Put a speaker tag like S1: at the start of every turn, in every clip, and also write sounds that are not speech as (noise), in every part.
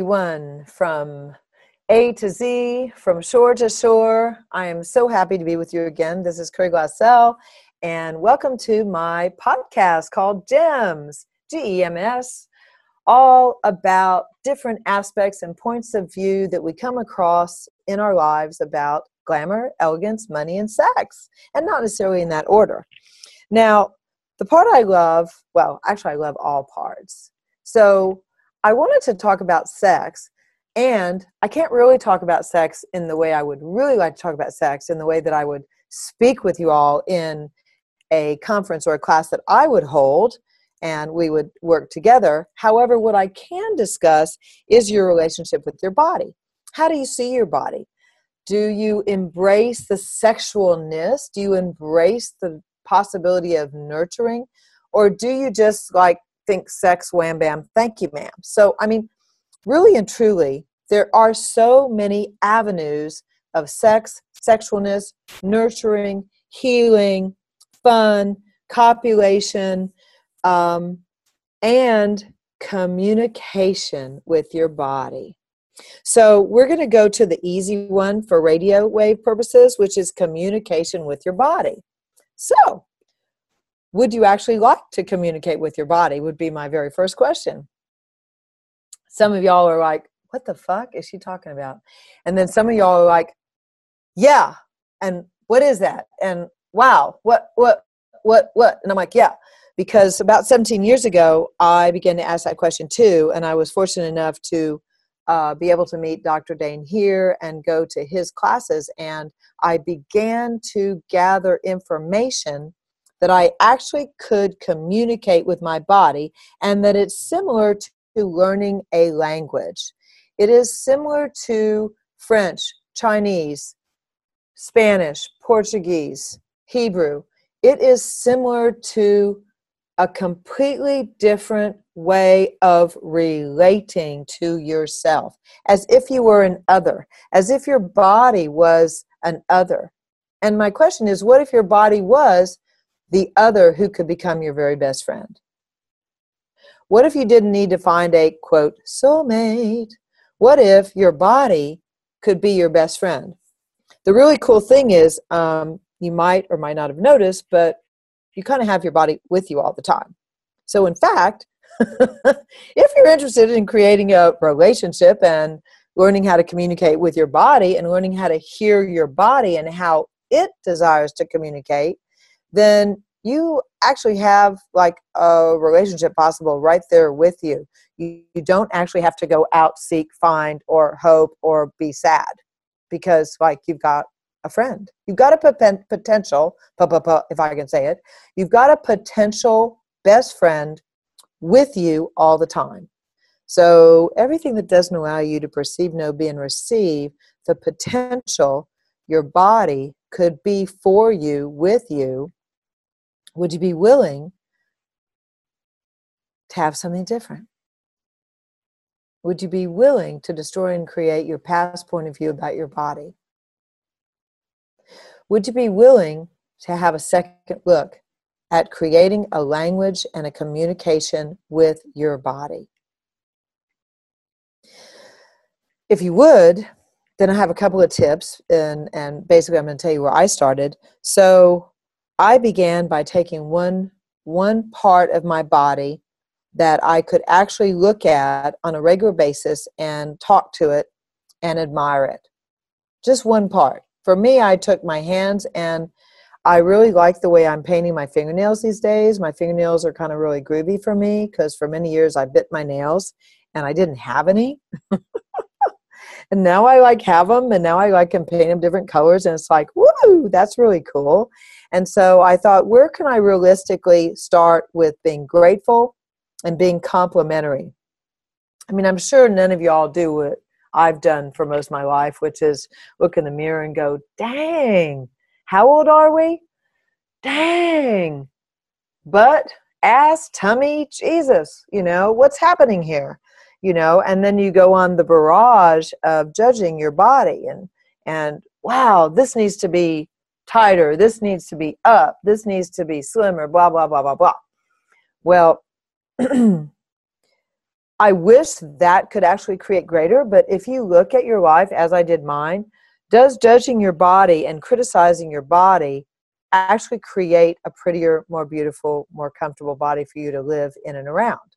S1: everyone from A to Z, from shore to shore. I am so happy to be with you again. This is Curry Glassell, and welcome to my podcast called GEMS, G E M S, all about different aspects and points of view that we come across in our lives about glamour, elegance, money, and sex, and not necessarily in that order. Now, the part I love, well, actually, I love all parts. So, I wanted to talk about sex, and I can't really talk about sex in the way I would really like to talk about sex, in the way that I would speak with you all in a conference or a class that I would hold and we would work together. However, what I can discuss is your relationship with your body. How do you see your body? Do you embrace the sexualness? Do you embrace the possibility of nurturing? Or do you just like think sex, wham bam, thank you, ma'am. So, I mean, really and truly, there are so many avenues of sex, sexualness, nurturing, healing, fun, copulation, um, and communication with your body. So, we're going to go to the easy one for radio wave purposes, which is communication with your body. So, would you actually like to communicate with your body would be my very first question. Some of y'all are like what the fuck is she talking about? And then some of y'all are like yeah and what is that? And wow what what what what? And i'm like yeah because about 17 years ago i began to ask that question too and i was fortunate enough to uh, be able to meet dr Dain Heer and go to his classes and i began to gather information that I actually could communicate with my body and that it's similar to learning a language. It is similar to French, Chinese, Spanish, Portuguese, Hebrew. It is similar to a completely different way of relating to yourself, as if you were an other, as if your body was an other. And my question is what if your body was the other who could become your very best friend? What if you didn't need to find a quote soulmate? What if your body could be your best friend? The really cool thing is, um, you might or might not have noticed, but you kind of have your body with you all the time. So, in fact, (laughs) if you're interested in creating a relationship and learning how to communicate with your body and learning how to hear your body and how it desires to communicate, then you actually have like a relationship possible right there with you. you. You don't actually have to go out, seek, find, or hope, or be sad because, like, you've got a friend. You've got a potential, if I can say it, you've got a potential best friend with you all the time. So, everything that doesn't allow you to perceive, know, be, and receive the potential your body could be for you, with you, would you be willing to have something different? Would you be willing to destroy and create your past point of view about your body? Would you be willing to have a second look at creating a language and a communication with your body? If you would, then I have a couple of tips, and, and basically, I'm going to tell you where I started. So, I began by taking one one part of my body that I could actually look at on a regular basis and talk to it and admire it. Just one part. For me, I took my hands and I really like the way I'm painting my fingernails these days. My fingernails are kind of really groovy for me because for many years I bit my nails and I didn't have any. (laughs) and now I like have them and now I like can paint them different colors and it's like, woo, that's really cool. And so I thought, where can I realistically start with being grateful and being complimentary? I mean, I'm sure none of y'all do what I've done for most of my life, which is look in the mirror and go, dang, how old are we? Dang. But ass, tummy, Jesus, you know, what's happening here? You know, and then you go on the barrage of judging your body and and wow, this needs to be tighter, this needs to be up, this needs to be slimmer, blah, blah, blah, blah, blah. Well, (clears throat) I wish that could actually create greater, but if you look at your life as I did mine, does judging your body and criticizing your body actually create a prettier, more beautiful, more comfortable body for you to live in and around?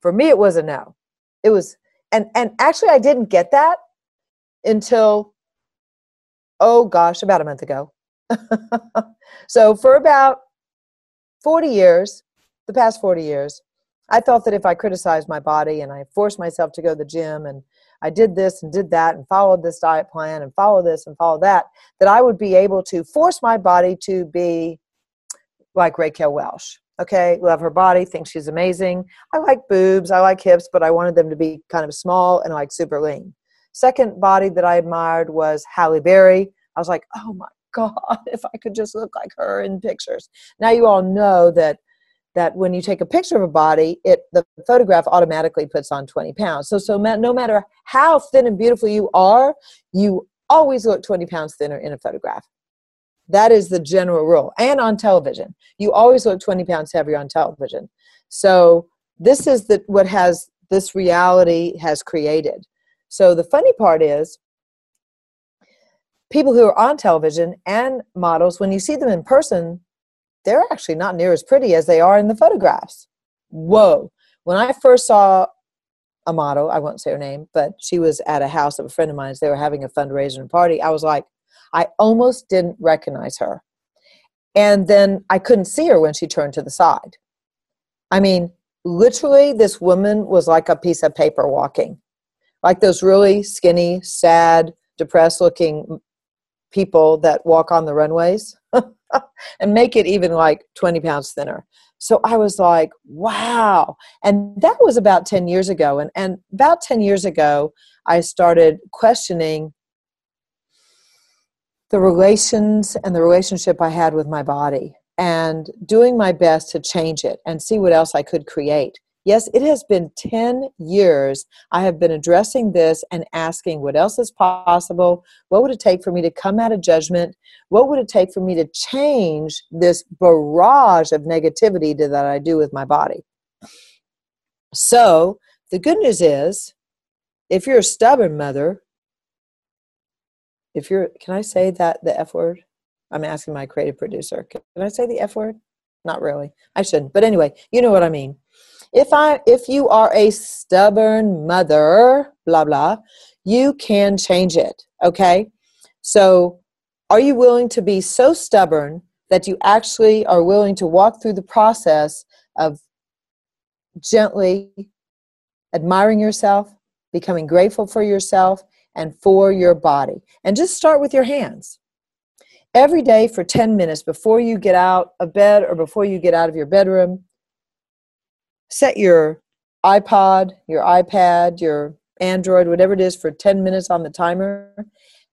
S1: For me, it was a no. It was, and and actually, I didn't get that until, oh gosh, about a month ago. (laughs) so for about 40 years, the past 40 years, I thought that if I criticized my body and I forced myself to go to the gym and I did this and did that and followed this diet plan and followed this and followed that, that I would be able to force my body to be like Raquel Welch. Okay, love her body, think she's amazing. I like boobs, I like hips, but I wanted them to be kind of small and like super lean. Second body that I admired was Halle Berry. I was like, oh my God, (laughs) if I could just look like her in pictures. Now you all know that that when you take a picture of a body, it the photograph automatically puts on 20 pounds. So so no matter how thin and beautiful you are, you always look 20 pounds thinner in a photograph. That is the general rule. And on television, you always look 20 pounds heavier on television. So this is the what has this reality has created. So the funny part is people who are on television and models when you see them in person they're actually not near as pretty as they are in the photographs. Whoa. When I first saw a model, I won't say her name, but she was at a house of a friend of mine's. They were having a fundraiser party. I was like, I almost didn't recognize her. And then I couldn't see her when she turned to the side. I mean, literally, this woman was like a piece of paper walking, like those really skinny, sad, depressed looking people that walk on the runways. (laughs) and make it even like 20 pounds thinner. So I was like, wow. And that was about 10 years ago. And, and about 10 years ago, I started questioning the relations and the relationship I had with my body and doing my best to change it and see what else I could create. Yes, it has been 10 years I have been addressing this and asking what else is possible? What would it take for me to come out of judgment? What would it take for me to change this barrage of negativity that I do with my body? So, the good news is if you're a stubborn mother, if you're, can I say that, the F word? I'm asking my creative producer. Can I say the F word? Not really. I shouldn't. But anyway, you know what I mean if i if you are a stubborn mother blah blah you can change it okay so are you willing to be so stubborn that you actually are willing to walk through the process of gently admiring yourself becoming grateful for yourself and for your body and just start with your hands every day for 10 minutes before you get out of bed or before you get out of your bedroom set your iPod, your iPad, your Android, whatever it is, for 10 minutes on the timer,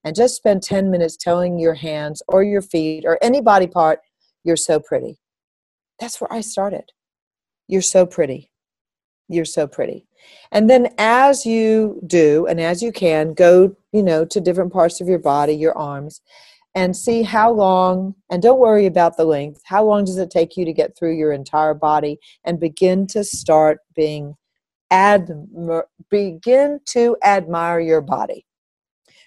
S1: and just spend 10 minutes telling your hands or your feet or any body part, you're so pretty. That's where I started. You're so pretty. You're so pretty. And then as you do and as you can, go, you know, to different parts of your body, your arms, and see how long, and don't worry about the length, how long does it take you to get through your entire body and begin to start being admir- begin to admire your body.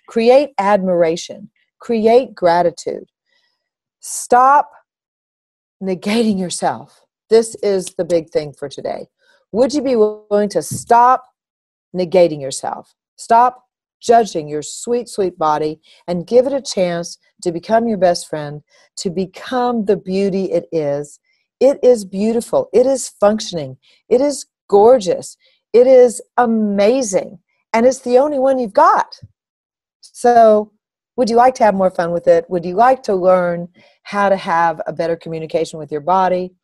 S1: Create admiration, create gratitude. Stop negating yourself. This is the big thing for today. Would you be willing to stop negating yourself? Stop judging your sweet, sweet body and give it a chance to become your best friend, to become the beauty it is. It is beautiful. It is functioning. It is gorgeous. It is amazing. And it's the only one you've got. So, would you like to have more fun with it? Would you like to learn how to have a better communication with your body?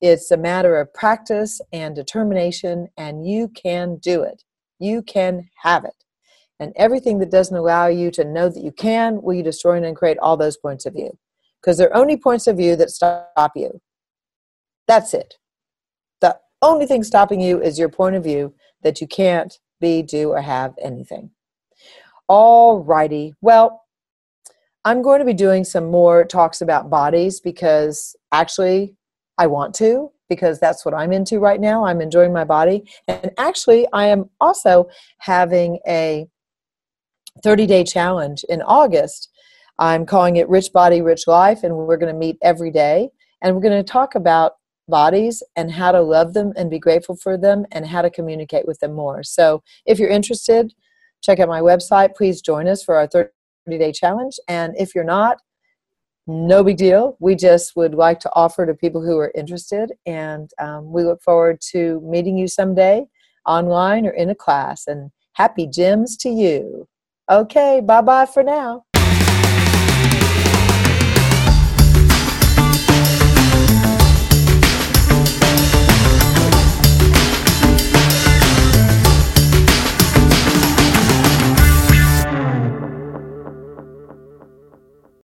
S1: It's a matter of practice and determination, and you can do it. You can have it. And everything that doesn't allow you to know that you can, will you destroy and create all those points of view? Because they're only points of view that stop you. That's it. The only thing stopping you is your point of view that you can't be, do, or have anything. All righty. Well, I'm going to be doing some more talks about bodies because actually I want to. because that's what I'm into right now. I'm enjoying my body. And actually, I am also having a 30 day challenge in August. I'm calling it Rich Body, Rich Life, and we're going to meet every day. And we're going to talk about bodies and how to love them and be grateful for them and how to communicate with them more. So if you're interested, check out my website. Please join us for our 30 day challenge. And if you're not, no big deal. We just would like to offer to people who are interested. And um, we look forward to meeting you someday online or in a class. And happy GEMS to you. Okay, bye bye for now.